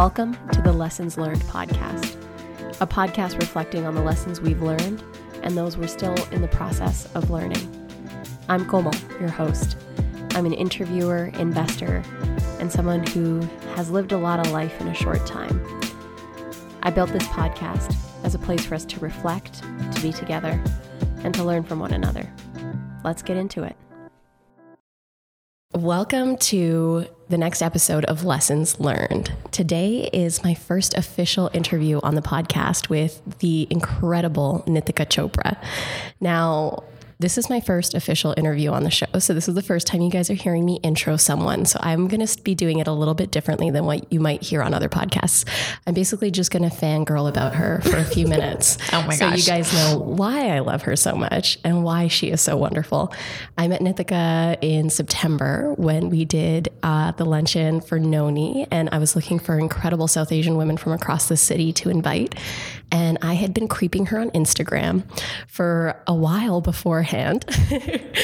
Welcome to the Lessons Learned podcast, a podcast reflecting on the lessons we've learned and those we're still in the process of learning. I'm Komal, your host. I'm an interviewer, investor, and someone who has lived a lot of life in a short time. I built this podcast as a place for us to reflect, to be together, and to learn from one another. Let's get into it. Welcome to the next episode of Lessons Learned. Today is my first official interview on the podcast with the incredible Nitika Chopra. Now, this is my first official interview on the show. So, this is the first time you guys are hearing me intro someone. So, I'm going to be doing it a little bit differently than what you might hear on other podcasts. I'm basically just going to fangirl about her for a few minutes. oh my so gosh. you guys know why I love her so much and why she is so wonderful. I met Nitika in September when we did uh, the luncheon for Noni, and I was looking for incredible South Asian women from across the city to invite. And I had been creeping her on Instagram for a while beforehand,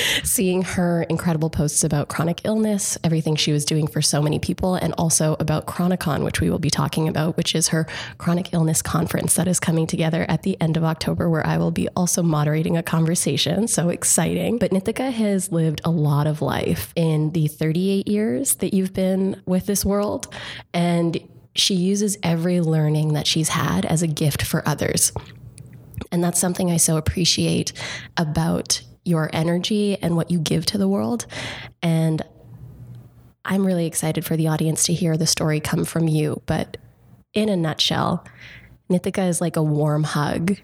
seeing her incredible posts about chronic illness, everything she was doing for so many people, and also about Chronicon, which we will be talking about, which is her chronic illness conference that is coming together at the end of October, where I will be also moderating a conversation. So exciting. But Nitika has lived a lot of life in the 38 years that you've been with this world. And she uses every learning that she's had as a gift for others. And that's something I so appreciate about your energy and what you give to the world. And I'm really excited for the audience to hear the story come from you. But in a nutshell, Nitika is like a warm hug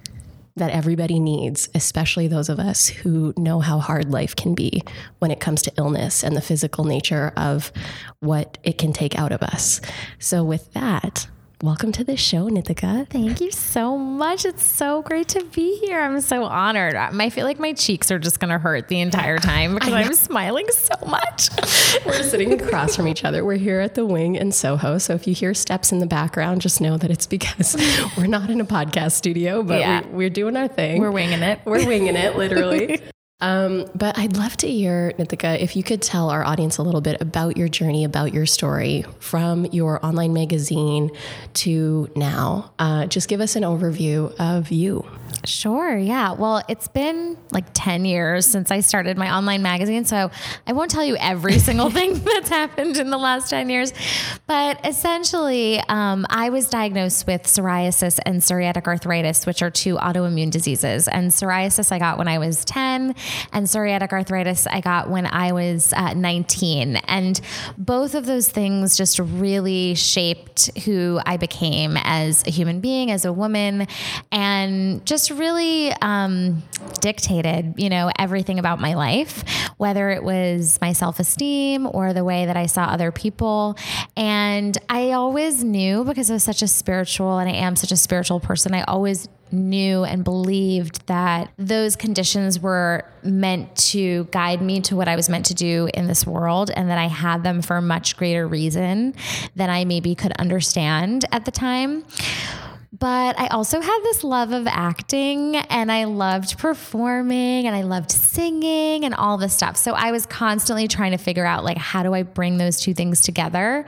that everybody needs, especially those of us who know how hard life can be when it comes to illness and the physical nature of what it can take out of us. So, with that, welcome to the show, Nitika. Thank you so much. It's so great to be here. I'm so honored. I feel like my cheeks are just going to hurt the entire time because I'm smiling so much. We're sitting across from each other. We're here at the wing in Soho. So if you hear steps in the background, just know that it's because we're not in a podcast studio, but Yeah. we, we're doing our thing. We're winging it. We're winging it, literally. Um, but I'd love to hear, Nitika, if you could tell our audience a little bit about your journey, about your story from your online magazine to now. Uh, just give us an overview of you. Sure. Yeah. Well, it's been like 10 years since I started my online magazine. So I won't tell you every single thing that's happened in the last 10 years. But essentially, um, I was diagnosed with psoriasis and psoriatic arthritis, which are two autoimmune diseases. And psoriasis I got when I was 10, and psoriatic arthritis I got when I was uh, 19. And both of those things just really shaped who I became as a human being, as a woman, and just really um, dictated, you know, everything about my life, whether it was my self esteem or the way that I saw other people. And I always knew because I was such a spiritual and I am such a spiritual person, I always knew and believed that those conditions were meant to guide me to what I was meant to do in this world and that I had them for a much greater reason than I maybe could understand at the time. But I also had this love of acting and I loved performing and I loved singing and all this stuff. So I was constantly trying to figure out like how do I bring those two things together?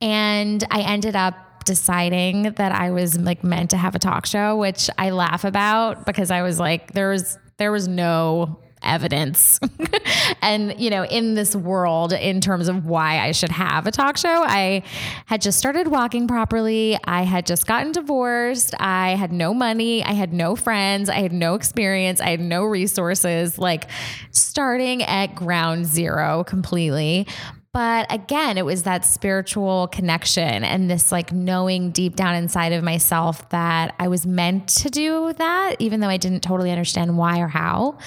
And I ended up deciding that I was like meant to have a talk show, which I laugh about because I was like there was there was no evidence. and, you know, in this world, in terms of why I should have a talk show, I had just started walking properly. I had just gotten divorced. I had no money. I had no friends. I had no experience. I had no resources, like starting at ground zero completely. But again, it was that spiritual connection and this like knowing deep down inside of myself that I was meant to do that, even though I didn't totally understand why or how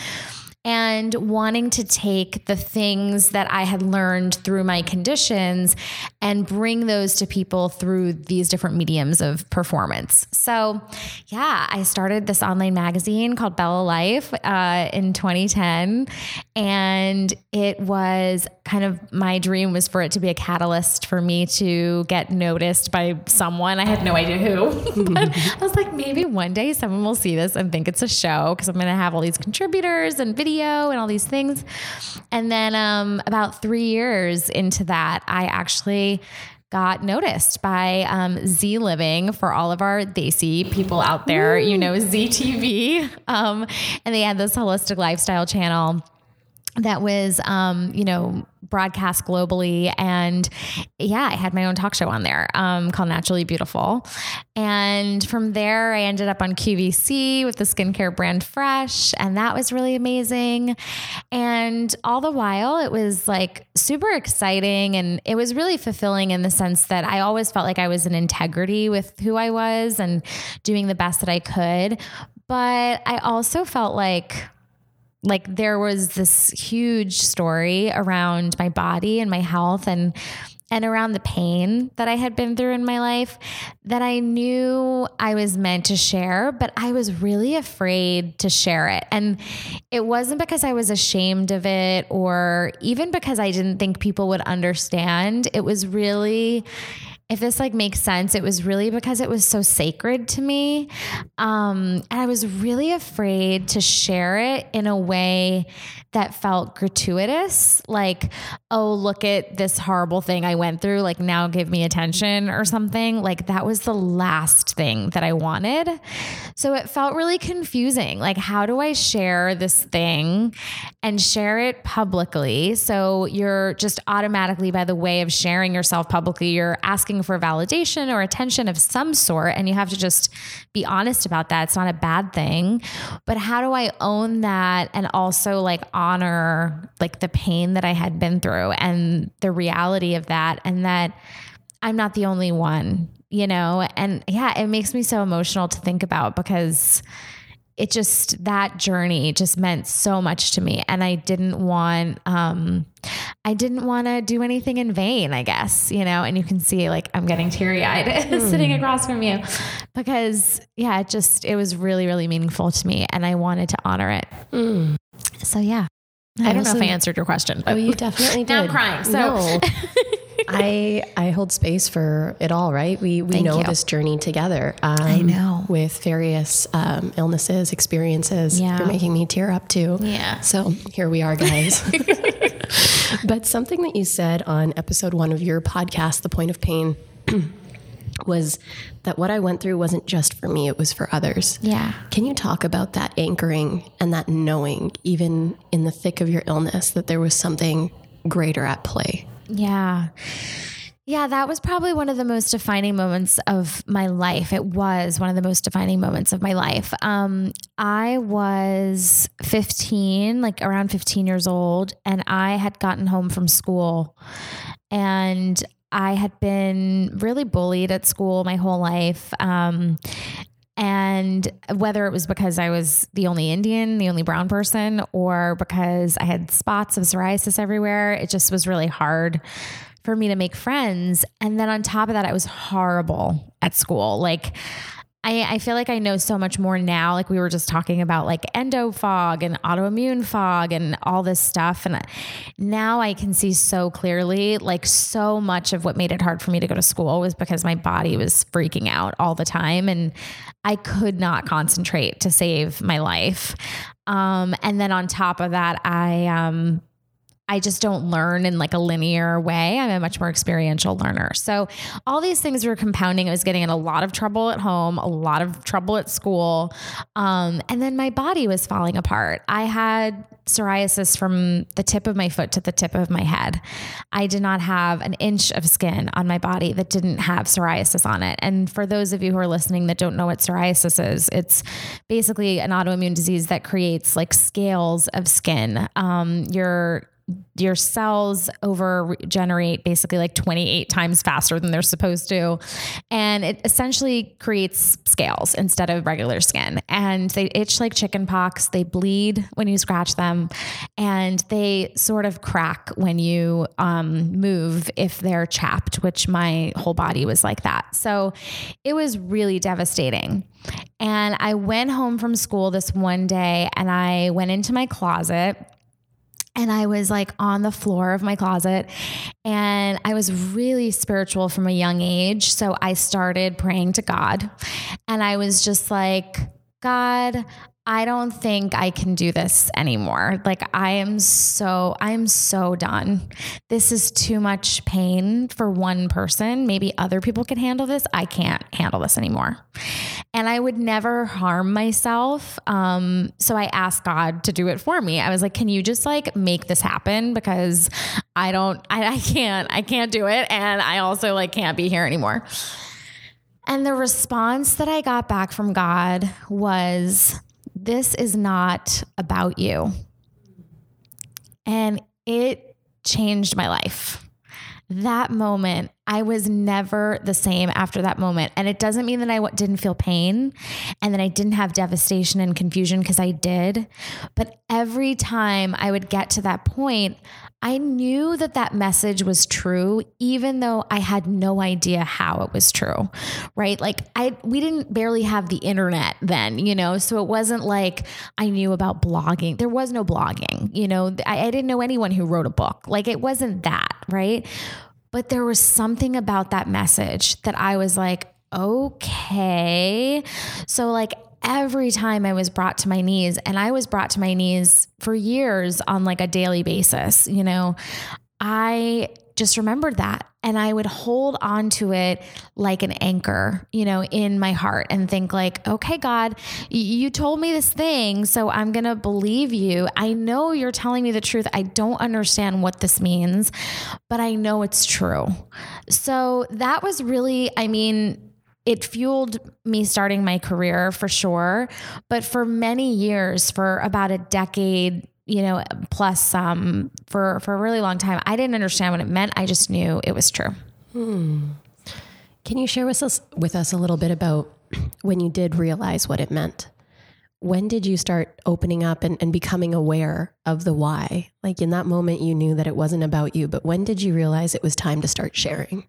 and wanting to take the things that I had learned through my conditions and bring those to people through these different mediums of performance. So, yeah, I started this online magazine called Bella Life uh, in 2010, and it was kind of my dream was for it to be a catalyst for me to get noticed by someone. I had no idea who, but I was like, maybe one day someone will see this and think it's a show because I'm going to have all these contributors and video and all these things. And then um, about three years into that, I actually got noticed by um, Z Living for all of our Desi people out there. You know, ZTV. Um, and they had this holistic lifestyle channel that was um, you know broadcast globally. And yeah i had my own talk show on there um, called naturally beautiful. And from there i ended up on qvc with the skincare brand fresh and that was really amazing. And all the while it was like super exciting and it was really fulfilling in the sense that i always felt like i was in integrity with who i was and doing the best that i could. But i also felt like like there was this huge story around my body and my health and and around the pain that I had been through in my life that I knew I was meant to share, but I was really afraid to share it. And it wasn't because I was ashamed of it or even because I didn't think people would understand. It was really if this like makes sense, it was really because it was so sacred to me. Um, and I was really afraid to share it in a way that felt gratuitous, like, oh, look at this horrible thing I went through, like now give me attention or something. Like that was the last thing that I wanted. So it felt really confusing. Like, how do I share this thing and share it publicly? So you're just automatically, by the way of sharing yourself publicly, you're asking for validation or attention of some sort. And you have to just be honest about that. It's not a bad thing. But how do I own that and also like honor like the pain that I had been through and the reality of that and that I'm not the only one, you know? And yeah, it makes me so emotional to think about because it just that journey just meant so much to me and i didn't want um i didn't want to do anything in vain i guess you know and you can see like i'm getting teary-eyed mm. sitting across from you because yeah it just it was really really meaningful to me and i wanted to honor it mm. so yeah I, I don't know if I answered your question. But oh, you definitely did. Now I'm crying. So no. I I hold space for it all, right? We we Thank know you. this journey together. Um, I know with various um, illnesses, experiences. Yeah. You're making me tear up too. Yeah. So here we are, guys. but something that you said on episode one of your podcast, "The Point of Pain." was that what I went through wasn't just for me, it was for others. Yeah. Can you talk about that anchoring and that knowing, even in the thick of your illness, that there was something greater at play? Yeah. Yeah, that was probably one of the most defining moments of my life. It was one of the most defining moments of my life. Um, I was 15, like around 15 years old, and I had gotten home from school and I had been really bullied at school my whole life. Um, and whether it was because I was the only Indian, the only brown person, or because I had spots of psoriasis everywhere, it just was really hard for me to make friends. And then on top of that, I was horrible at school. Like, I, I feel like I know so much more now. Like we were just talking about like endo fog and autoimmune fog and all this stuff. And now I can see so clearly, like so much of what made it hard for me to go to school was because my body was freaking out all the time. And I could not concentrate to save my life. Um, and then on top of that, I um, I just don't learn in like a linear way. I'm a much more experiential learner. So all these things were compounding. I was getting in a lot of trouble at home, a lot of trouble at school. Um, and then my body was falling apart. I had psoriasis from the tip of my foot to the tip of my head. I did not have an inch of skin on my body that didn't have psoriasis on it. And for those of you who are listening that don't know what psoriasis is, it's basically an autoimmune disease that creates like scales of skin. Um, your your cells over generate basically like 28 times faster than they're supposed to. And it essentially creates scales instead of regular skin. And they itch like chicken pox. They bleed when you scratch them. And they sort of crack when you um, move if they're chapped, which my whole body was like that. So it was really devastating. And I went home from school this one day and I went into my closet and I was like on the floor of my closet and I was really spiritual from a young age. So I started praying to God and I was just like, God, I don't think I can do this anymore. Like I am so I'm so done. This is too much pain for one person. Maybe other people can handle this. I can't handle this anymore. And I would never harm myself. Um, so I asked God to do it for me. I was like, "Can you just like make this happen because I don't I, I can't I can't do it and I also like can't be here anymore." And the response that I got back from God was this is not about you. And it changed my life. That moment, I was never the same after that moment. And it doesn't mean that I didn't feel pain and that I didn't have devastation and confusion because I did. But every time I would get to that point, I knew that that message was true, even though I had no idea how it was true, right? Like I, we didn't barely have the internet then, you know, so it wasn't like I knew about blogging. There was no blogging, you know, I, I didn't know anyone who wrote a book. Like it wasn't that, right? But there was something about that message that I was like, okay. So, like, every time I was brought to my knees, and I was brought to my knees for years on like a daily basis, you know, I just remembered that. And I would hold on to it like an anchor, you know, in my heart and think, like, okay, God, you told me this thing, so I'm going to believe you. I know you're telling me the truth. I don't understand what this means, but I know it's true. So that was really, I mean, it fueled me starting my career for sure. But for many years, for about a decade, you know, plus um, for for a really long time, I didn't understand what it meant. I just knew it was true. Hmm. Can you share with us with us a little bit about when you did realize what it meant? When did you start opening up and, and becoming aware of the why? Like in that moment, you knew that it wasn't about you, but when did you realize it was time to start sharing?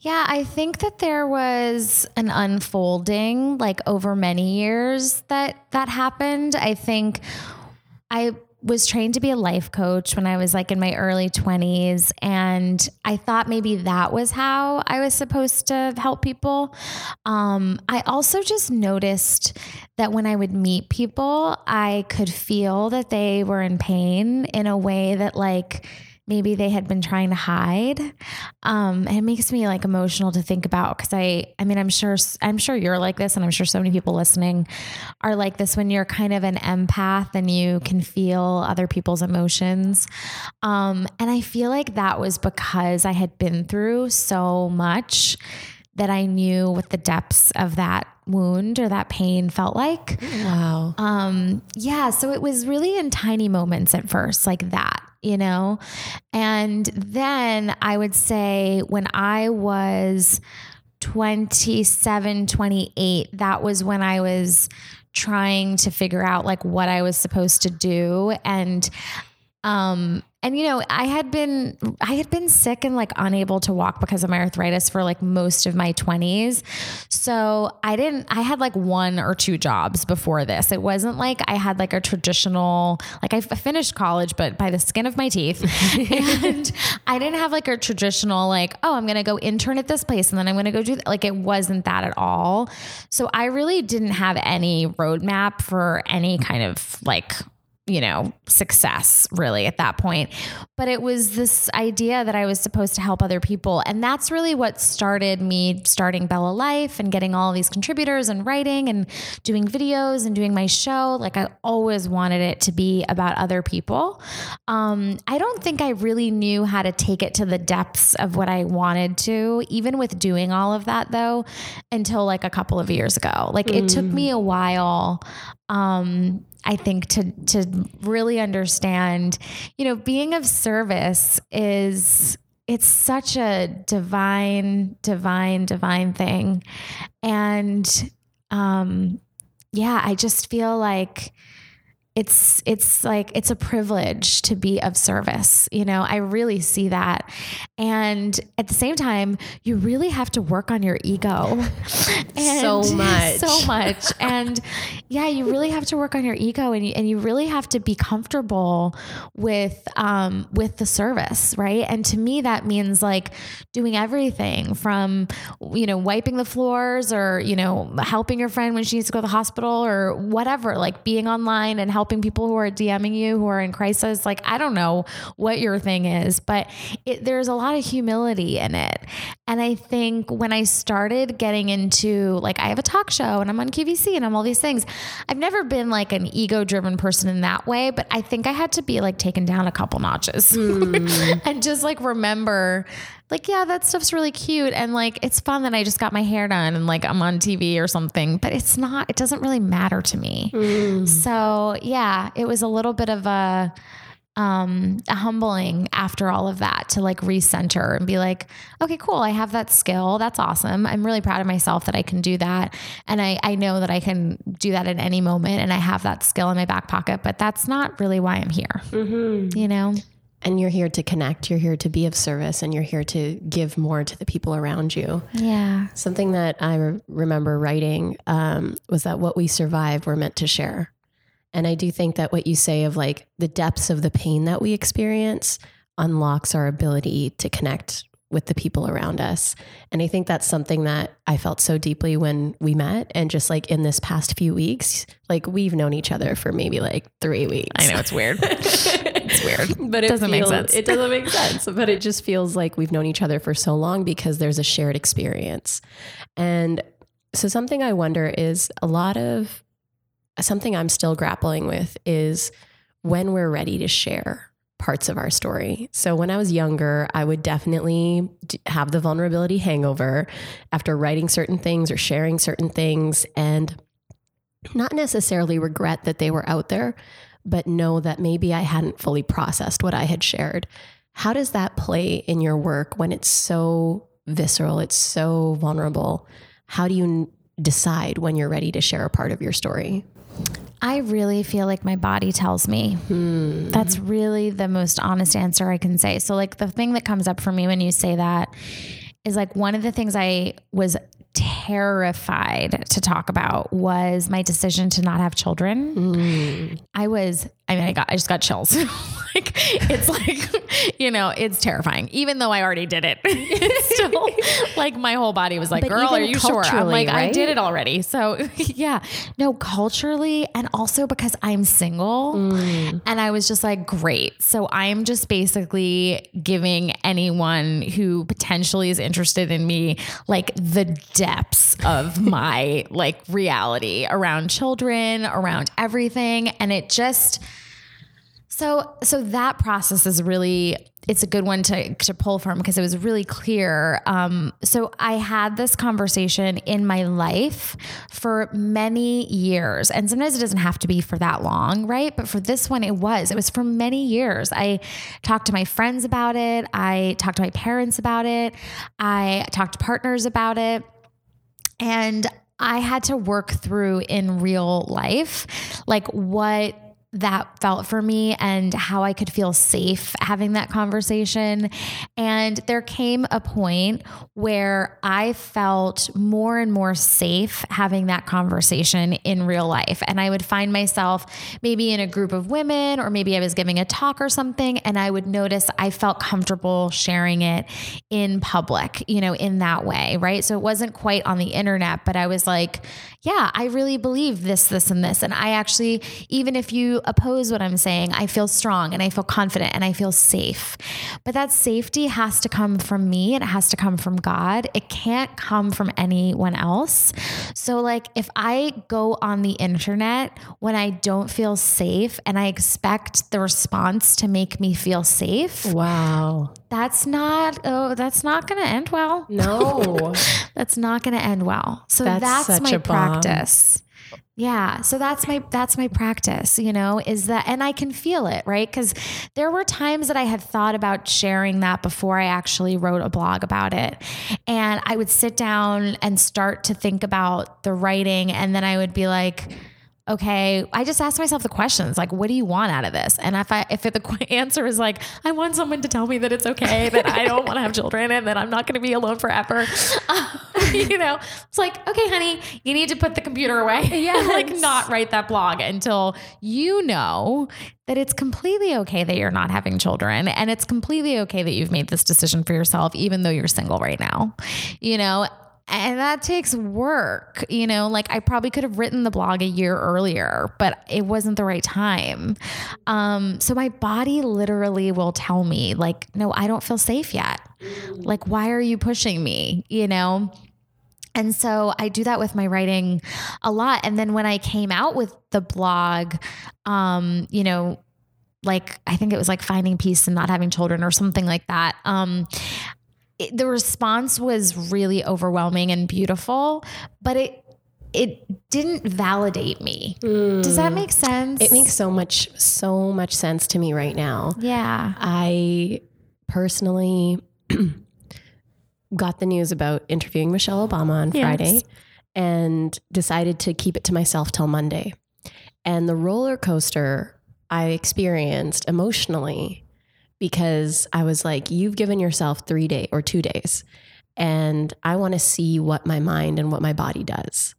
Yeah, I think that there was an unfolding like over many years that that happened. I think I was trained to be a life coach when I was like in my early 20s and I thought maybe that was how I was supposed to help people. Um, I also just noticed that when I would meet people, I could feel that they were in pain in a way that like maybe they had been trying to hide. Um, and it makes me like emotional to think about because I, I mean, I'm sure, I'm sure you're like this, and I'm sure so many people listening are like this when you're kind of an empath and you can feel other people's emotions. Um, and I feel like that was because I had been through so much that I knew what the depths of that wound or that pain felt like. Wow. Um, yeah. So it was really in tiny moments at first, like that you know? And then I would say when I was 27, 28, that was when I was trying to figure out like what I was supposed to do. And um and you know i had been i had been sick and like unable to walk because of my arthritis for like most of my 20s so i didn't i had like one or two jobs before this. It wasn't like i had like a traditional like i finished college but by the skin of my teeth. And i didn't have like a traditional like oh i'm gonna go intern at this place and then i'm gonna go do that like it wasn't that at all. So i really didn't have any roadmap for any kind of like you know, success really at that point. But it was this idea that I was supposed to help other people. And that's really what started me starting Bella Life and getting all these contributors and writing and doing videos and doing my show. Like I always wanted it to be about other people. Um, I don't think I really knew how to take it to the depths of what I wanted to, even with doing all of that though, until like a couple of years ago. Like mm. it took me a while um, I think to to really understand, you know, being of service is it's such a divine, divine, divine thing. And um yeah, I just feel like it's it's like it's a privilege to be of service you know? I really see that. And at the same time you really have to work on your ego. So much. so much. And yeah you really have to work on your ego and you, and you really have to be comfortable with um with the service right? And to me that means like doing everything from you know wiping the floors or you know helping your friend when she needs to go to the hospital or whatever like being online and helping people who are DMing you who are in crisis. Like, I don't know what your thing is, but it, there's a lot of humility in it. And I think when I started getting into, like, I have a talk show and I'm on QVC and I'm all these things, I've never been like an ego driven person in that way, but I think I had to be like taken down a couple notches mm. and just like remember like, yeah, that stuff's really cute. And like, it's fun that I just got my hair done and like I'm on TV or something, but it's not, it doesn't really matter to me. Mm. So yeah, it was a little bit of a, um, a humbling after all of that to like recenter and be like, okay, cool. I have that skill. That's awesome. I'm really proud of myself that I can do that. And I, I know that I can do that at any moment and I have that skill in my back pocket, but that's not really why I'm here. Mm-hmm. You know? And you're here to connect you're here to be of service and you're here to give more to the people around you. Yeah. Something that i re- remember writing um, was that what we survive we're meant to share. And i do think that what you say of like the depths of the pain that we experience unlocks our ability to connect with the people around us. And I think that's something that I felt so deeply when we met. And just like in this past few weeks, like we've known each other for maybe like three weeks. I know it's weird. it's weird. But it doesn't feels, make sense. It doesn't make sense. But it just feels like we've known each other for so long because there's a shared experience. And so something I wonder is a lot of something I'm still grappling with is when we're ready to share parts of our story. So when I was younger, I would definitely have the vulnerability hangover after writing certain things or sharing certain things and not necessarily regret that they were out there, but know that maybe I hadn't fully processed what I had shared. How does that play in your work when it's so visceral, it's so vulnerable? How do you decide when you're ready to share a part of your story? I really feel like my body tells me. Hmm. That's really the most honest answer I can say. So, like, the thing that comes up for me when you say that is like one of the things I was terrified to talk about was my decision to not have children. Mm. I was, I mean, I got, I just got chills. like, it's like, you know, it's terrifying. Even though I already did it, it's still like my whole body was like, but girl, are you sure? I'm like, right? I did it already. So yeah, no, culturally. And also because I'm single mm. and I was just like, great. So I'm just basically giving anyone who potentially is interested in me, like the depths of my like reality around children, around everything. And it just, so so that process is really it's a good one to to pull from because it was really clear. Um, so I had this conversation in my life for many years, and sometimes it doesn't have to be for that long, right? But for this one, it was. It was for many years. I talked to my friends about it. I talked to my parents about it. I talked to partners about it, and I had to work through in real life, like what that felt for me and how I could feel safe having that conversation. And there came a point where I felt more and more safe having that conversation in real life. And I would find myself maybe in a group of women, or maybe I was giving a talk or something, and I would notice I felt comfortable sharing it in public, you know, in that way, right? So it wasn't quite on the internet, but I was like, yeah, I really believe this, this, and this. And I actually, even if you oppose what I'm saying, I feel strong and I feel confident and I feel safe. But that safety has to come from me and it has to come from God. It can't come from anyone else. So, like, if I go on the internet when I don't feel safe and I expect the response to make me feel safe. Wow. That's not, oh, that's not going to end well. No. that's not going to end well. So that's, that's my practice practice. Yeah. So that's my that's my practice, you know, is that and I can feel it, right? Cuz there were times that I had thought about sharing that before I actually wrote a blog about it. And I would sit down and start to think about the writing and then I would be like, okay, I just ask myself the questions like, what do you want out of this? And if I, if it, the answer is like, I want someone to tell me that it's okay, that I don't want to have children and that I'm not going to be alone forever, uh, you know, it's like, okay, honey, you need to put the computer away. Yeah. like not write that blog until you know that it's completely okay that you're not having children and it's completely okay that you've made this decision for yourself, even though you're single right now, you know, and that takes work you know like i probably could have written the blog a year earlier but it wasn't the right time um so my body literally will tell me like no i don't feel safe yet like why are you pushing me you know and so I do that with my writing a lot. And then when I came out with the blog, um, you know, like I think it was like finding peace and not having children or something like that. Um, it, the response was really overwhelming and beautiful, but it it didn't validate me. Mm. Does that make sense? It makes so much so much sense to me right now. Yeah. I personally got the news about interviewing Michelle Obama on yes. Friday and decided to keep it to myself till Monday. And the roller coaster I experienced emotionally because I was like, you've given yourself three days or two days, and I want to see what my mind and what my body does.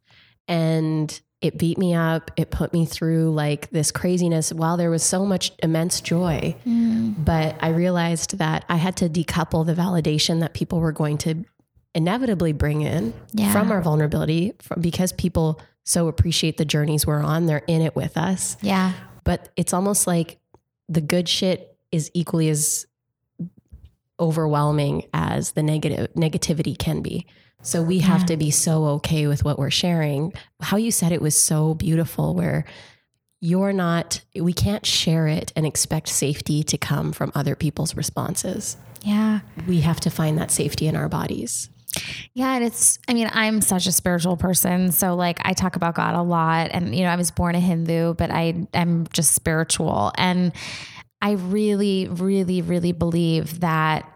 And it beat me up. It put me through like this craziness while there was so much immense joy. Mm. But I realized that I had to decouple the validation that people were going to inevitably bring in yeah. from our vulnerability from, because people so appreciate the journeys we're on. They're in it with us. Yeah. But it's almost like the good shit is equally as overwhelming as the negative negativity can be. So we have to be so okay with what we're sharing. How you said it was so beautiful where you're not we can't share it and expect safety to come from other people's responses. Yeah. We have to find that safety in our bodies. Yeah, and it's I mean, I'm such a spiritual person, so like I talk about God a lot and you know, I was born a Hindu, but I I'm just spiritual and I really, really, really believe that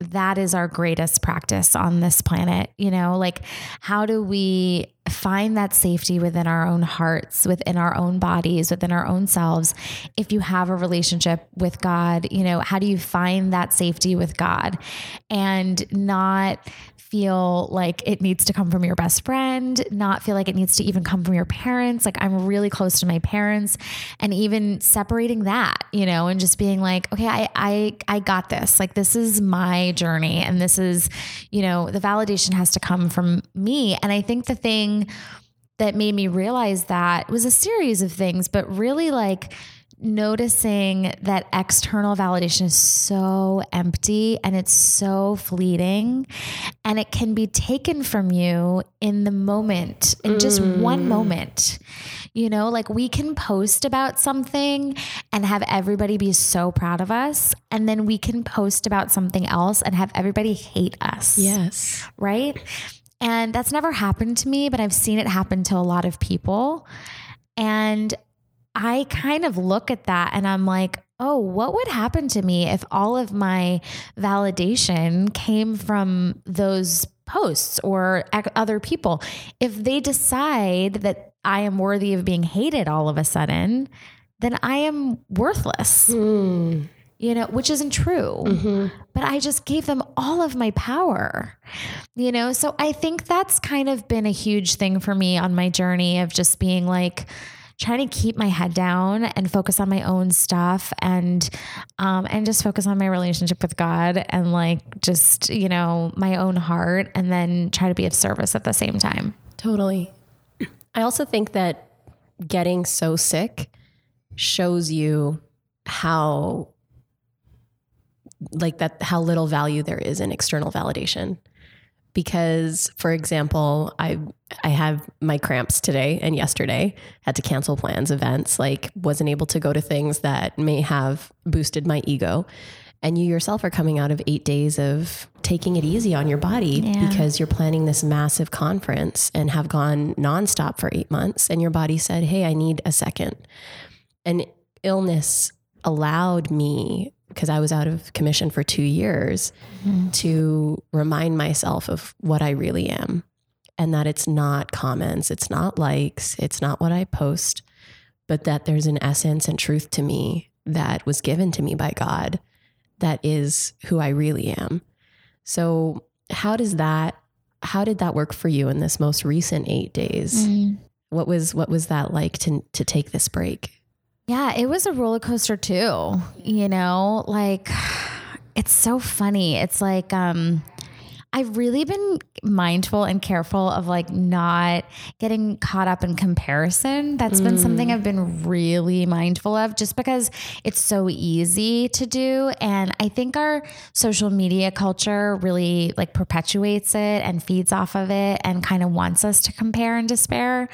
that is our greatest practice on this planet. You know, like how do we find that safety within our own hearts, within our own bodies, within our own selves? If you have a relationship with God, you know, how do you find that safety with God and not feel like it needs to come from your best friend, not feel like it needs to even come from your parents. Like I'm really close to my parents and even separating that, you know, and just being like, okay, I I I got this. Like this is my journey and this is, you know, the validation has to come from me. And I think the thing that made me realize that was a series of things, but really like noticing that external validation is so empty and it's so fleeting and it can be taken from you in the moment in just mm. one moment. You know like we can post about something and have everybody be so proud of us and then we can post about something else and have everybody hate us. Yes. Right and that's never happened to me but i've seen it happen to a lot of people and I kind of look at that and I'm like, oh, what would happen to me if all of my validation came from those posts or other people? If they decide that I am worthy of being hated all of a sudden, then I am worthless. Mm. You know, which isn't true. Mm-hmm. But I just gave them all of my power. You know, so I think that's kind of been a huge thing for me on my journey of just being like, trying to keep my head down and focus on my own stuff and um, and just focus on my relationship with God and like just you know my own heart and then try to be of service at the same time. Totally. I also think that getting so sick shows you how like that how little value there is in external validation. Because for example i i have my cramps today and yesterday had to cancel plans events like wasn't able to go to things that may have boosted my ego. And you yourself are coming out of 8 days of taking it easy on your body yeah. because you're planning this massive conference and have gone nonstop for 8 months and your body said hey i need a second. And illness allowed me because I was out of commission for two years mm-hmm. to remind myself of what I really am and that it's not comments, it's not likes, it's not what I post, but that there's an essence and truth to me that was given to me by God that is who I really am. So, how does that how did that work for you in this most recent 8 days? Mm. What was what was that like to to take this break? Yeah, it was a roller coaster too. You know, like it's so funny. It's like um I've really been mindful and careful of like not getting caught up in comparison. That's been something I've been really mindful of just because it's so easy to do. And I think our social media culture really like perpetuates it and feeds off of it and kind of wants us to compare and despair.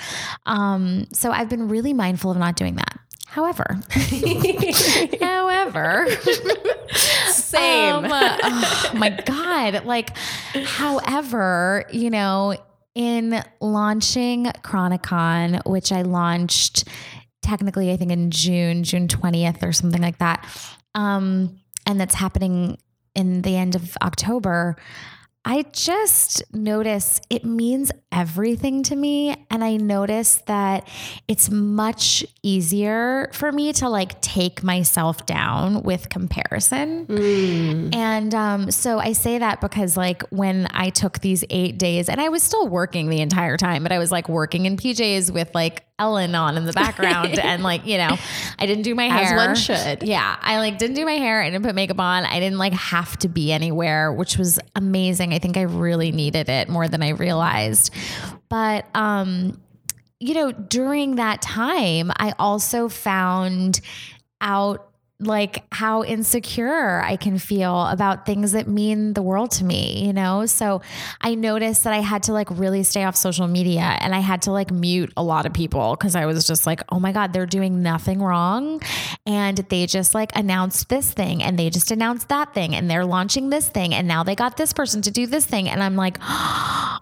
Um, so I've been really mindful of not doing that. However, however, Same. um, oh my God. Like, however, you know, in launching Chronicon, which I launched technically, I think in June, June 20th or something like that. Um, and that's happening in the end of October. I just notice it means everything to me. And I notice that it's much easier for me to like take myself down with comparison. And um, so I say that because, like, when I took these eight days, and I was still working the entire time, but I was like working in PJs with like Ellen on in the background, and like, you know, I didn't do my As hair. one should. Yeah, I like didn't do my hair. I didn't put makeup on. I didn't like have to be anywhere, which was amazing. I think I really needed it more than I realized. But um, you know, during that time, I also found out like how insecure I can feel about things that mean the world to me, you know? So I noticed that I had to like really stay off social media and I had to like mute a lot of people because I was just like, oh my God, they're doing nothing wrong. And they just like announced this thing and they just announced that thing and they're launching this thing and now they got this person to do this thing. And I'm like,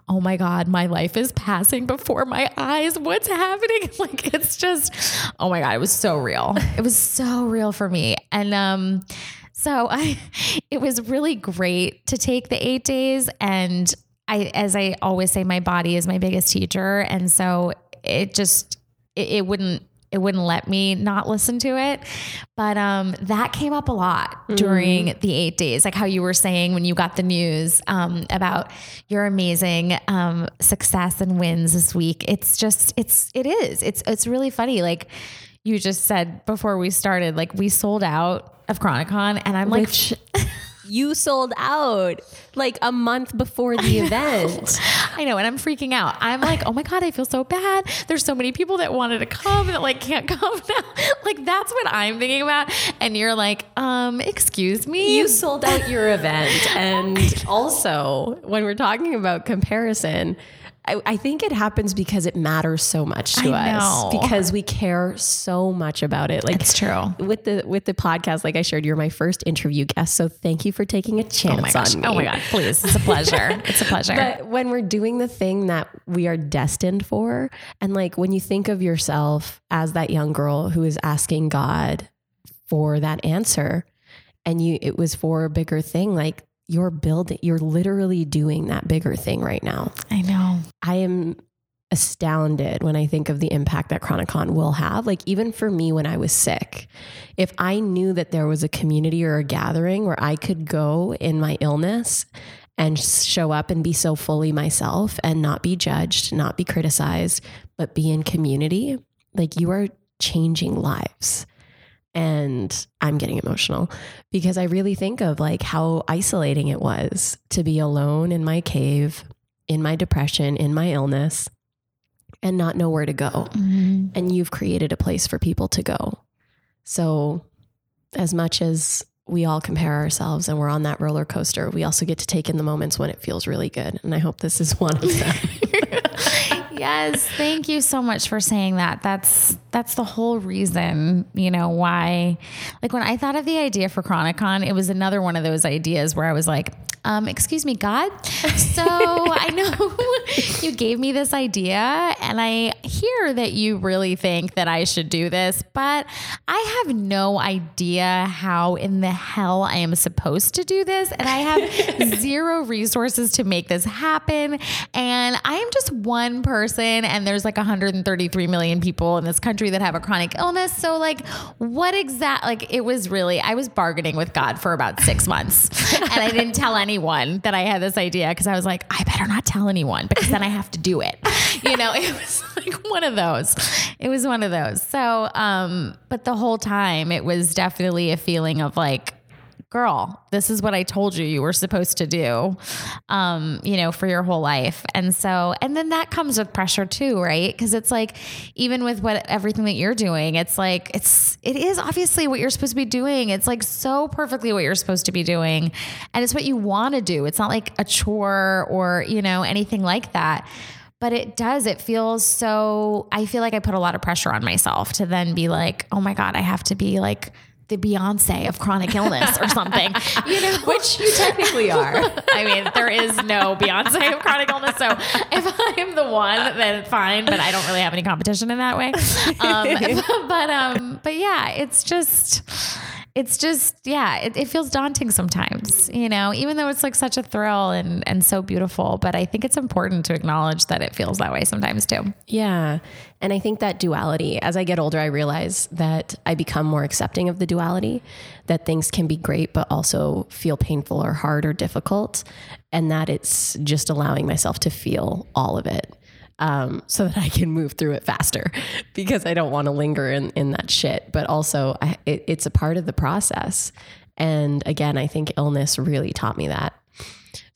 oh my God, my life is passing before my eyes. What's happening? Like it's just, oh my God, it was so real. It was so real for me. And um, so I it was really great to take the eight days. And I as I always say, my body is my biggest teacher. And so it just it, it wouldn't it wouldn't let me not listen to it. But um, that came up a lot during the eight days, like how you were saying when you got the news um, about your amazing um, success and wins this week. It's just, it's, it is, it's, it's really funny. Like you just said before we started, like we sold out of Chronicon, and I'm like, you sold out like a month before the event. I know, and I'm freaking out. I'm like, oh my God, I feel so bad. There's so many people that wanted to come that like can't come now. Like that's what I'm thinking about. And you're like, um, excuse me. You sold out your event. And also, when we're talking about comparison, I, I think it happens because it matters so much to I us know. because we care so much about it. Like It's true. with the with the podcast, like I shared, you're my first interview guest, so thank you for taking a chance Oh on me. Oh my oh God. Please. It's a pleasure. It's a pleasure. But when we're doing the thing that we are destined for, and like when you think of yourself as that young girl who is asking God for that answer, and you it was for a bigger thing, like you're building, you're literally doing that bigger thing right now. I know. I am astounded when I think of the impact that Chronicon will have. Like, even for me when I was sick, if I knew that there was a community or a gathering where I could go in my illness and show up and be so fully myself and not be judged, not be criticized, but be in community, like you are changing lives. And I'm getting emotional because I really think of like how isolating it was to be alone in my cave, in my depression, in my illness, and not know where to go. Mm-hmm. And you've created a place for people to go. So, as much as we all compare ourselves and we're on that roller coaster, we also get to take in the moments when it feels really good. And I hope this is one of them. yes thank you so much for saying that that's that's the whole reason you know why like when i thought of the idea for chronicon it was another one of those ideas where i was like um, excuse me, God. So I know you gave me this idea, and I hear that you really think that I should do this, but I have no idea how in the hell I am supposed to do this. And I have zero resources to make this happen. And I am just one person, and there's like 133 million people in this country that have a chronic illness. So, like, what exact, like, it was really, I was bargaining with God for about six months. and I didn't tell anyone that I had this idea because I was like, I better not tell anyone because then I have to do it. You know, it was like one of those. It was one of those. So, um, but the whole time it was definitely a feeling of like, girl, this is what I told you you were supposed to do, um, you know, for your whole life. And so, and then that comes with pressure too, right? Because it's like, even with what everything that you're doing, it's like, it's, it is obviously what you're supposed to be doing. It's like so perfectly what you're supposed to be doing. And it's what you want to do. It's not like a chore or, you know, anything like that but it does it feels so i feel like i put a lot of pressure on myself to then be like oh my god i have to be like the Beyonce of chronic illness or something, you know, which you technically are. I mean, there is no Beyonce of chronic illness. So if I am the one, then fine, but I don't really have any competition in that way. Um, but, um, but yeah, it's just, it's just yeah it, it, feels daunting sometimes you know even though it's like such a thrill and and so beautiful but i think it's important to acknowledge that it feels that way sometimes too. Yeah. And i think that duality as i get older i realize that i become more accepting of the duality that things can be great but also feel painful or hard or difficult. And that it's just allowing myself to feel all of it um, so that I can move through it faster because I don't want to linger in, in that shit. But also, I, it, it's a part of the process. And again, I think illness really taught me that.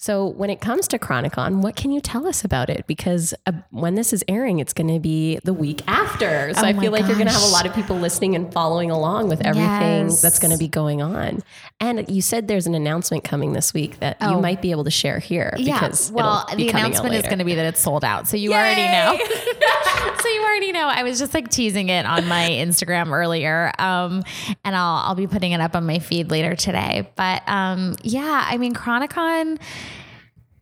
So, when it comes to Chronicon, what can you tell us about it? Because uh, when this is airing, it's going to be the week after. So, oh I feel like you're going to have a lot of people listening and following along with everything yes. that's going to be going on. And you said there's an announcement coming this week that oh. you might be able to share here. Yeah. well, the announcement is going to be that it's sold out. So, you Yay! already know. so you already know. I was just like teasing it on my Instagram earlier, um, and I'll I'll be putting it up on my feed later today. But um, yeah, I mean, Chronicon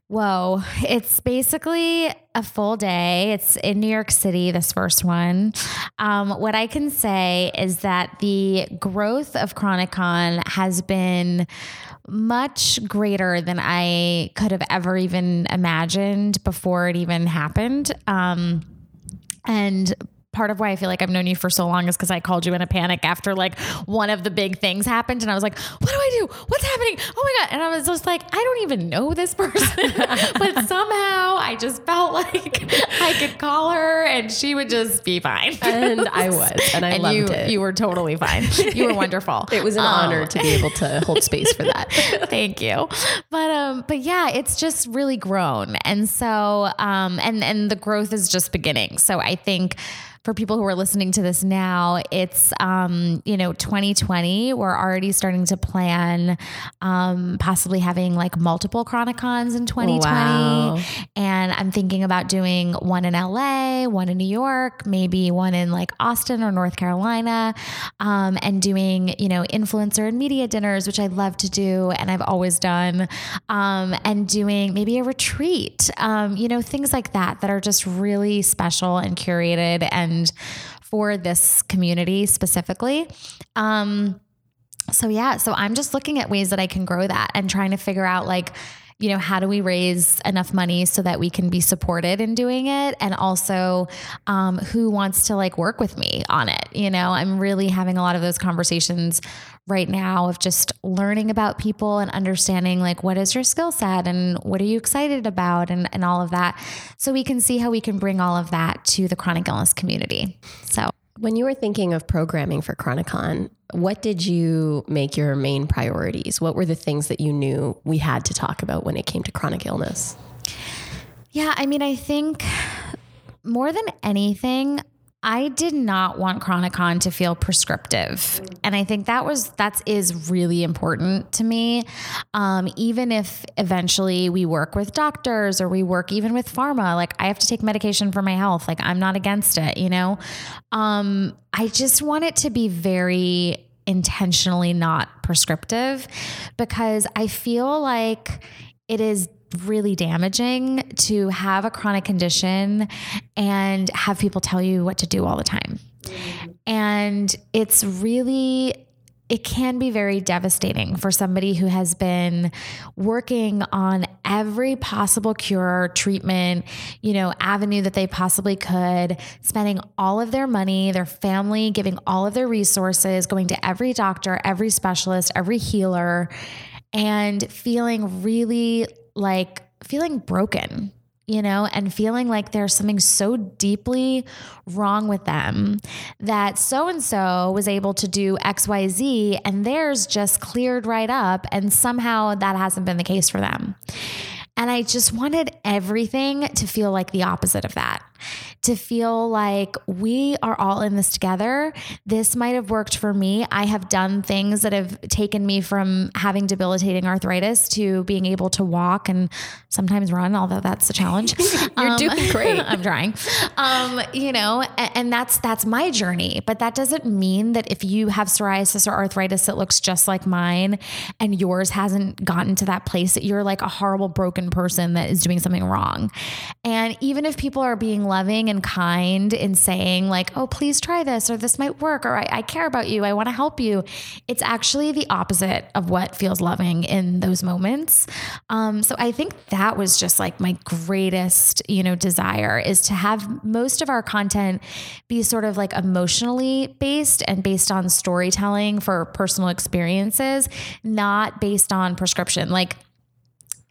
Whoa. It's basically a full day. It's in New York City, this first one. Um, what I can say is that the growth of Chronicon has been much greater than I could have ever even imagined before it even happened. Um, and part of why I feel like I've known you for so long is because I called you in a panic after like one of the big things happened. And I was like, what do I do? What's happening? Oh my God. And I was just like, I don't even know this person. but somehow I just felt like I could call her and she would just be fine. And I was. And I and loved you, it. You were totally fine. You were wonderful. it was an um, honor to be able to hold space for that. Thank you. But um, but yeah, it's just really grown. And so um and and the growth is just beginning. So I think for people who are listening to this now, it's um, you know 2020. We're already starting to plan um, possibly having like multiple Chronicons in 2020, wow. and I'm thinking about doing one in LA, one in New York, maybe one in like Austin or North Carolina, um, and doing you know influencer and media dinners, which I love to do and I've always done, um, and doing maybe a retreat, um, you know things like that that are just really special and curated and and for this community specifically. Um, so yeah, so I'm just looking at ways that I can grow that and trying to figure out like, you know, how do we raise enough money so that we can be supported in doing it? And also, um, who wants to like work with me on it? You know, I'm really having a lot of those conversations right now of just learning about people and understanding like what is your skill set and what are you excited about and, and all of that. So we can see how we can bring all of that to the chronic illness community. So when you were thinking of programming for Chronicon, what did you make your main priorities? What were the things that you knew we had to talk about when it came to chronic illness? Yeah, I mean, I think more than anything, I did not want Chronicon to feel prescriptive. And I think that was, that is really important to me. Um, even if eventually we work with doctors or we work even with pharma, like I have to take medication for my health. Like I'm not against it, you know? Um, I just want it to be very intentionally not prescriptive because I feel like it is really damaging to have a chronic condition and have people tell you what to do all the time. And it's really it can be very devastating for somebody who has been working on every possible cure, treatment, you know, avenue that they possibly could, spending all of their money, their family, giving all of their resources, going to every doctor, every specialist, every healer, and feeling really like feeling broken you know, and feeling like there's something so deeply wrong with them that so and so was able to do XYZ and theirs just cleared right up. And somehow that hasn't been the case for them. And I just wanted everything to feel like the opposite of that to feel like we are all in this together. This might have worked for me. I have done things that have taken me from having debilitating arthritis to being able to walk and sometimes run, although that's a challenge. You're um, doing great. I'm trying. Um, you know, and, and that's that's my journey. But that doesn't mean that if you have psoriasis or arthritis that looks just like mine and yours hasn't gotten to that place that you're like a horrible broken person that is doing something wrong. And even if people are being loving and kind in saying, like, oh, please try this, or this might work, or I, I care about you, I want to help you, it's actually the opposite of what feels loving in those moments. Um, so I think that was just like my greatest, you know, desire is to have most of our content be sort of like emotionally based and based on storytelling for personal experiences, not based on prescription. Like,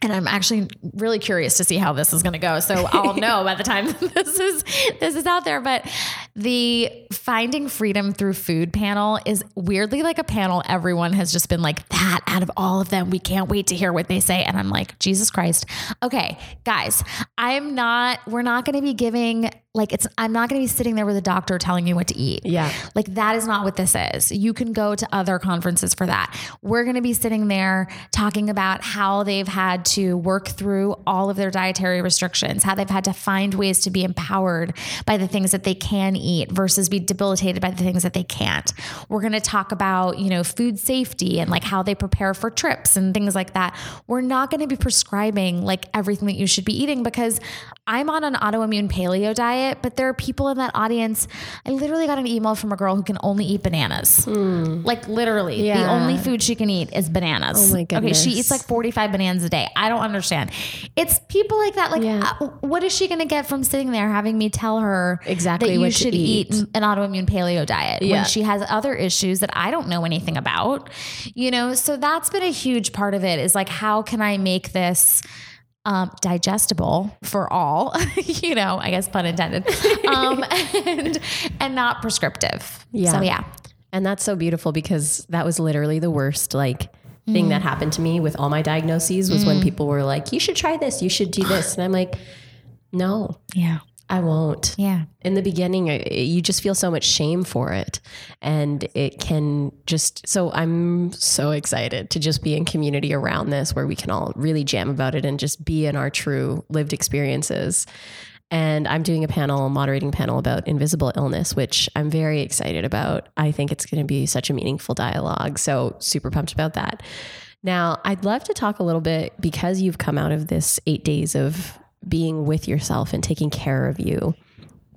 and I'm actually really curious to see how this is going to go. So I'll know by the time this is this is out there. But the finding freedom through food panel is weirdly like a panel everyone has just been like that out of all of them. We can't wait to hear what they say. And I'm like, Jesus Christ. Okay, guys, I'm not. We're not going to be giving like it's I'm not going to be sitting there with a doctor telling you what to eat. Yeah. Like that is not what this is. You can go to other conferences for that. We're going to be sitting there talking about how they've had to work through all of their dietary restrictions, how they've had to find ways to be empowered by the things that they can eat versus be debilitated by the things that they can't. We're going to talk about, you know, food safety and like how they prepare for trips and things like that. We're not going to be prescribing like everything that you should be eating because I'm on an autoimmune paleo diet, but there are people in that audience. I literally got an email from a girl who can only eat bananas. Mm. Like literally, yeah. the only food she can eat is bananas. Oh my goodness. Okay, she eats like 45 bananas a day. I don't understand. It's people like that. Like, yeah. uh, what is she going to get from sitting there having me tell her exactly that you should eat. Eat. an autoimmune paleo diet yeah. when she has other issues that I don't know anything about? You know, so that's been a huge part of it. Is like, how can I make this? um, digestible for all, you know, I guess pun intended, um, and, and not prescriptive. Yeah. So, yeah. And that's so beautiful because that was literally the worst, like, thing mm. that happened to me with all my diagnoses was mm. when people were like, you should try this, you should do this. And I'm like, no. Yeah. I won't. Yeah. In the beginning, you just feel so much shame for it. And it can just, so I'm so excited to just be in community around this where we can all really jam about it and just be in our true lived experiences. And I'm doing a panel, a moderating panel about invisible illness, which I'm very excited about. I think it's going to be such a meaningful dialogue. So, super pumped about that. Now, I'd love to talk a little bit because you've come out of this eight days of being with yourself and taking care of you.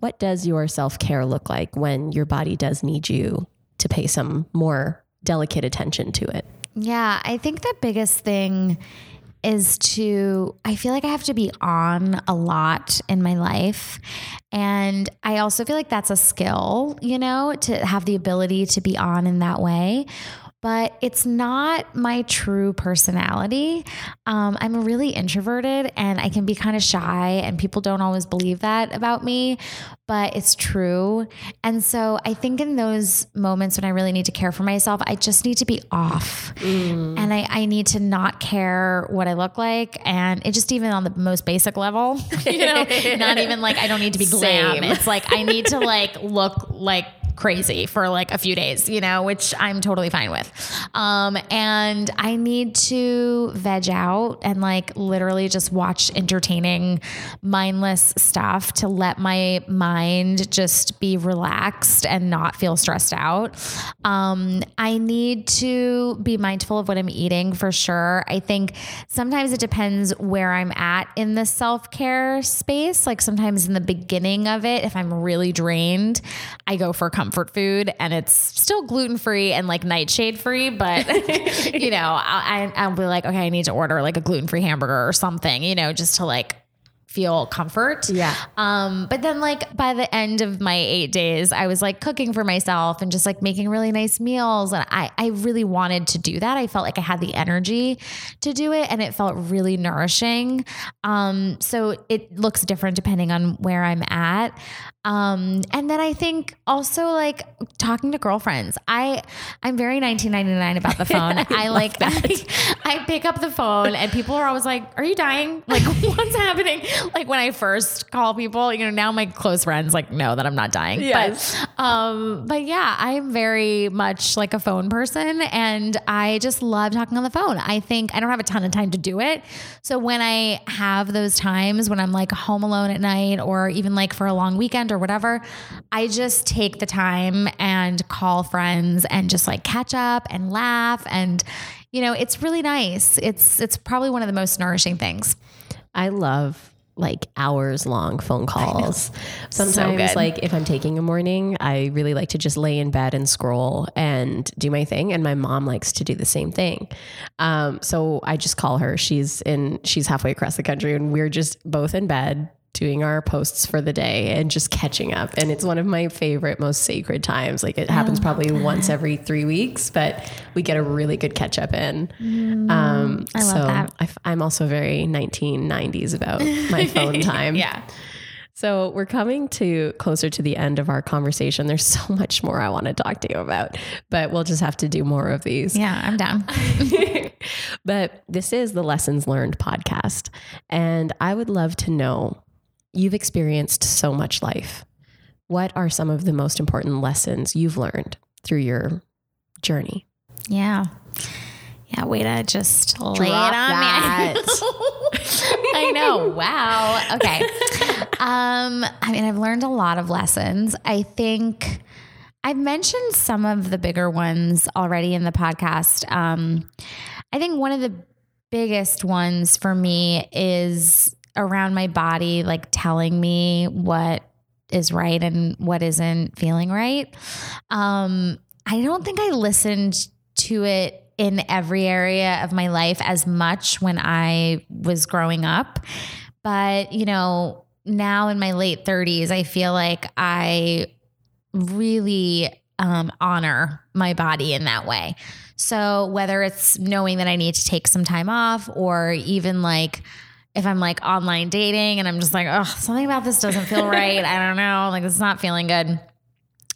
What does your self care look like when your body does need you to pay some more delicate attention to it? Yeah, I think the biggest thing is to, I feel like I have to be on a lot in my life. And I also feel like that's a skill, you know, to have the ability to be on in that way but it's not my true personality. Um, I'm really introverted and I can be kind of shy, and people don't always believe that about me, but it's true. And so I think in those moments when I really need to care for myself, I just need to be off mm. and I, I, need to not care what I look like. And it just even on the most basic level, you know, not even like I don't need to be glam. Same. It's like I need to like look like crazy for like a few days, you know, which I'm totally fine with. Um, and I need to veg out and like literally just watch entertaining, mindless stuff to let my mind just be relaxed and not feel stressed out. Um, I need to be mindful of what I'm eating for sure. I think sometimes it depends where I'm at in the self care space. Like sometimes in the beginning of it, if I'm really drained, I go for comfort food and it's still gluten free and like nightshade free, but you know, I, I'll be like, okay, I need to order like a gluten free hamburger or something, you know, just to like feel comfort. Yeah. Um, but then like by the end of my eight days, I was like cooking for myself and just like making really nice meals. And I, I really wanted to do that. I felt like I had the energy to do it and it felt really nourishing. Um, so it looks different depending on where I'm at. Um, and then I think also like talking to girlfriends. I I'm very 1999 about the phone. I, I like I, I pick up the phone and people are always like, "Are you dying? Like what's happening?" Like when I first call people, you know, now my close friends like know that I'm not dying. Yes. But um but yeah, I'm very much like a phone person and I just love talking on the phone. I think I don't have a ton of time to do it. So when I have those times when I'm like home alone at night or even like for a long weekend or whatever, I just take the time and call friends and just like catch up and laugh and you know, it's really nice. It's it's probably one of the most nourishing things. I love like hours long phone calls. Sometimes, good. like if I'm taking a morning, I really like to just lay in bed and scroll and do my thing. And my mom likes to do the same thing. Um, so I just call her. She's in, she's halfway across the country, and we're just both in bed doing our posts for the day and just catching up. And it's one of my favorite, most sacred times. Like it happens probably once every three weeks, but we get a really good catch up in. um, I love so that. I f- I'm also very 1990s about my phone time. Yeah. So we're coming to closer to the end of our conversation. There's so much more I want to talk to you about, but we'll just have to do more of these. Yeah, I'm down. but this is the Lessons Learned podcast. And I would love to know you've experienced so much life. What are some of the most important lessons you've learned through your journey? Yeah. Yeah, way to just lay it on that. me. I know. Wow. Okay. Um, I mean, I've learned a lot of lessons. I think I've mentioned some of the bigger ones already in the podcast. Um, I think one of the biggest ones for me is around my body, like telling me what is right and what isn't feeling right. Um, I don't think I listened to it in every area of my life as much when I was growing up. But, you know, now in my late 30s, I feel like I really um, honor my body in that way. So whether it's knowing that I need to take some time off or even like, if I'm like online dating and I'm just like, oh, something about this doesn't feel right. I don't know. Like, it's not feeling good.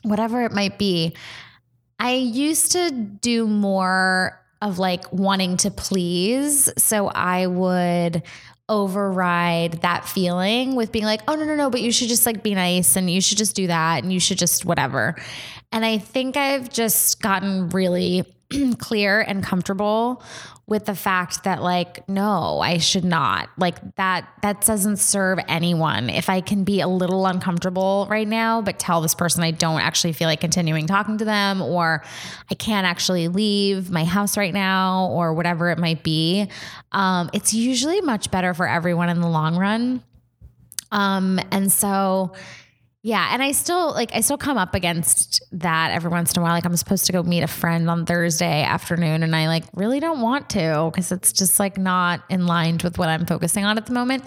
Whatever it might be. I used to do more of like wanting to please. So I would override that feeling with being like, oh, no, no, no, but you should just like be nice and you should just do that and you should just whatever. And I think I've just gotten really clear and comfortable with the fact that like no I should not. Like that that doesn't serve anyone. If I can be a little uncomfortable right now but tell this person I don't actually feel like continuing talking to them or I can't actually leave my house right now or whatever it might be um, it's usually much better for everyone in the long run. Um, and so yeah, and I still like I still come up against that every once in a while. Like I'm supposed to go meet a friend on Thursday afternoon, and I like really don't want to because it's just like not in line with what I'm focusing on at the moment.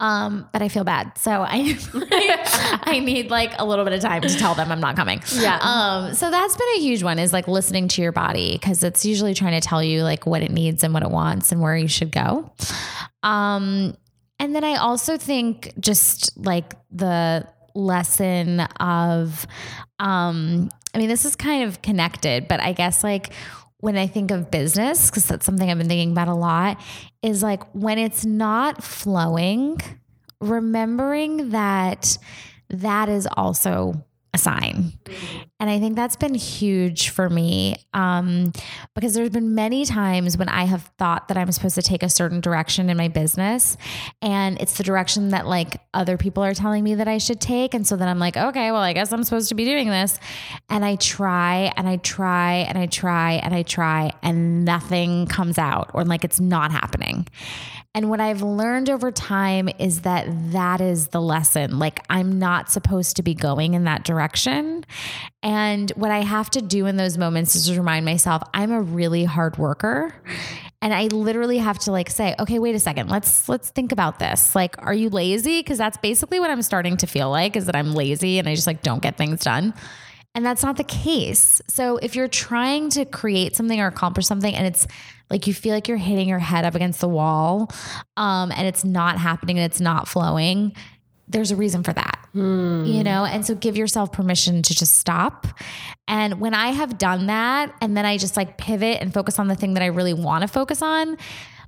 Um, but I feel bad, so I I need like a little bit of time to tell them I'm not coming. Yeah. Um, so that's been a huge one is like listening to your body because it's usually trying to tell you like what it needs and what it wants and where you should go. Um, and then I also think just like the lesson of um I mean this is kind of connected but I guess like when I think of business because that's something I've been thinking about a lot is like when it's not flowing remembering that that is also a sign. And I think that's been huge for me um, because there's been many times when I have thought that I'm supposed to take a certain direction in my business. And it's the direction that like other people are telling me that I should take. And so then I'm like, okay, well, I guess I'm supposed to be doing this. And I try and I try and I try and I try and nothing comes out or like it's not happening. And what I've learned over time is that that is the lesson. Like, I'm not supposed to be going in that direction. And what I have to do in those moments is remind myself I'm a really hard worker. And I literally have to like say, okay, wait a second. Let's let's think about this. Like, are you lazy? Because that's basically what I'm starting to feel like is that I'm lazy and I just like don't get things done. And that's not the case. So if you're trying to create something or accomplish something and it's like you feel like you're hitting your head up against the wall um, and it's not happening and it's not flowing, there's a reason for that, Hmm. you know? And so give yourself permission to just stop. And when I have done that and then I just like pivot and focus on the thing that I really want to focus on,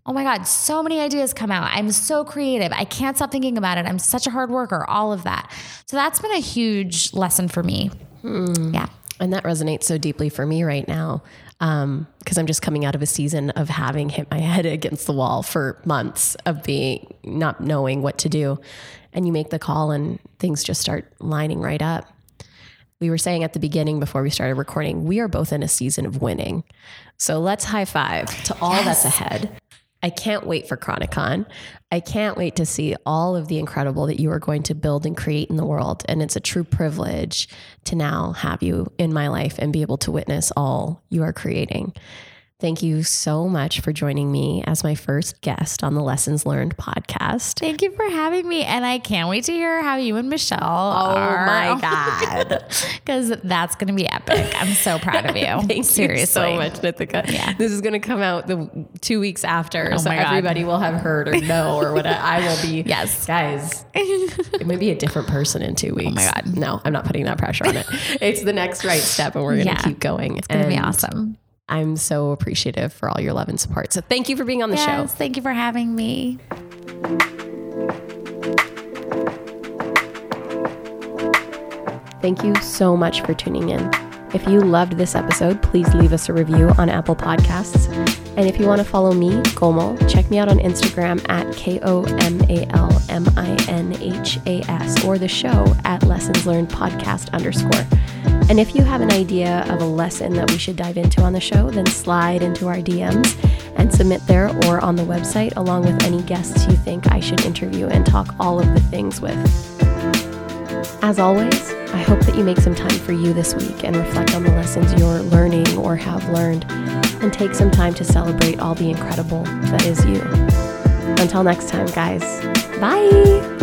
Oh my God, so many ideas come out. I'm so creative. I can't stop thinking about it. I'm such a hard worker, all of that. So that's been a huge lesson for me. Yeah. And that resonates so deeply for me right now Um, because I'm just coming out of a season of having hit my head against the wall for months of being not knowing what to do. And you make the call and things just start lining right up. We were saying at the beginning before we started recording, we are both in a season of winning. So let's high five to all that's ahead. I can't wait for Chronicon. I can't wait to see all of the incredible that you are going to build and create in the world. And it's a true privilege to now have you in my life and be able to witness all you are creating. Thank you so much for joining me as my first guest on the Lessons Learned podcast. Thank you for having me. And I can't wait to hear how you and Michelle Oh are. my God. Because that's going to be epic. I'm so proud of you. Thank Seriously. you so much, Nitika. Yeah. This is going to come out the two weeks after, Oh so everybody will have heard or know or whatever. I will be. Yes. guys. it may be a different person in two weeks. Oh my God. No, I'm not putting that pressure on it. It's the next right step, and we're going to Yeah. keep going. It's going to be awesome. I'm so appreciative for all your love and support. So thank you for being on the show. Thank you for having me. Thank you so much for tuning in. If you loved this episode, please leave us a review on Apple Podcasts. And if you want to follow me, Komal, check me out on Instagram at K O M A L M I N H A S or the show at Lessons Learned Podcast underscore. And if you have an idea of a lesson that we should dive into on the show, then slide into our DMs and submit there or on the website along with any guests you think I should interview and talk all of the things with. As always, I hope that you make some time for you this week and reflect on the lessons you're learning or have learned, and take some time to celebrate all the incredible that is you. Until next time, guys, bye!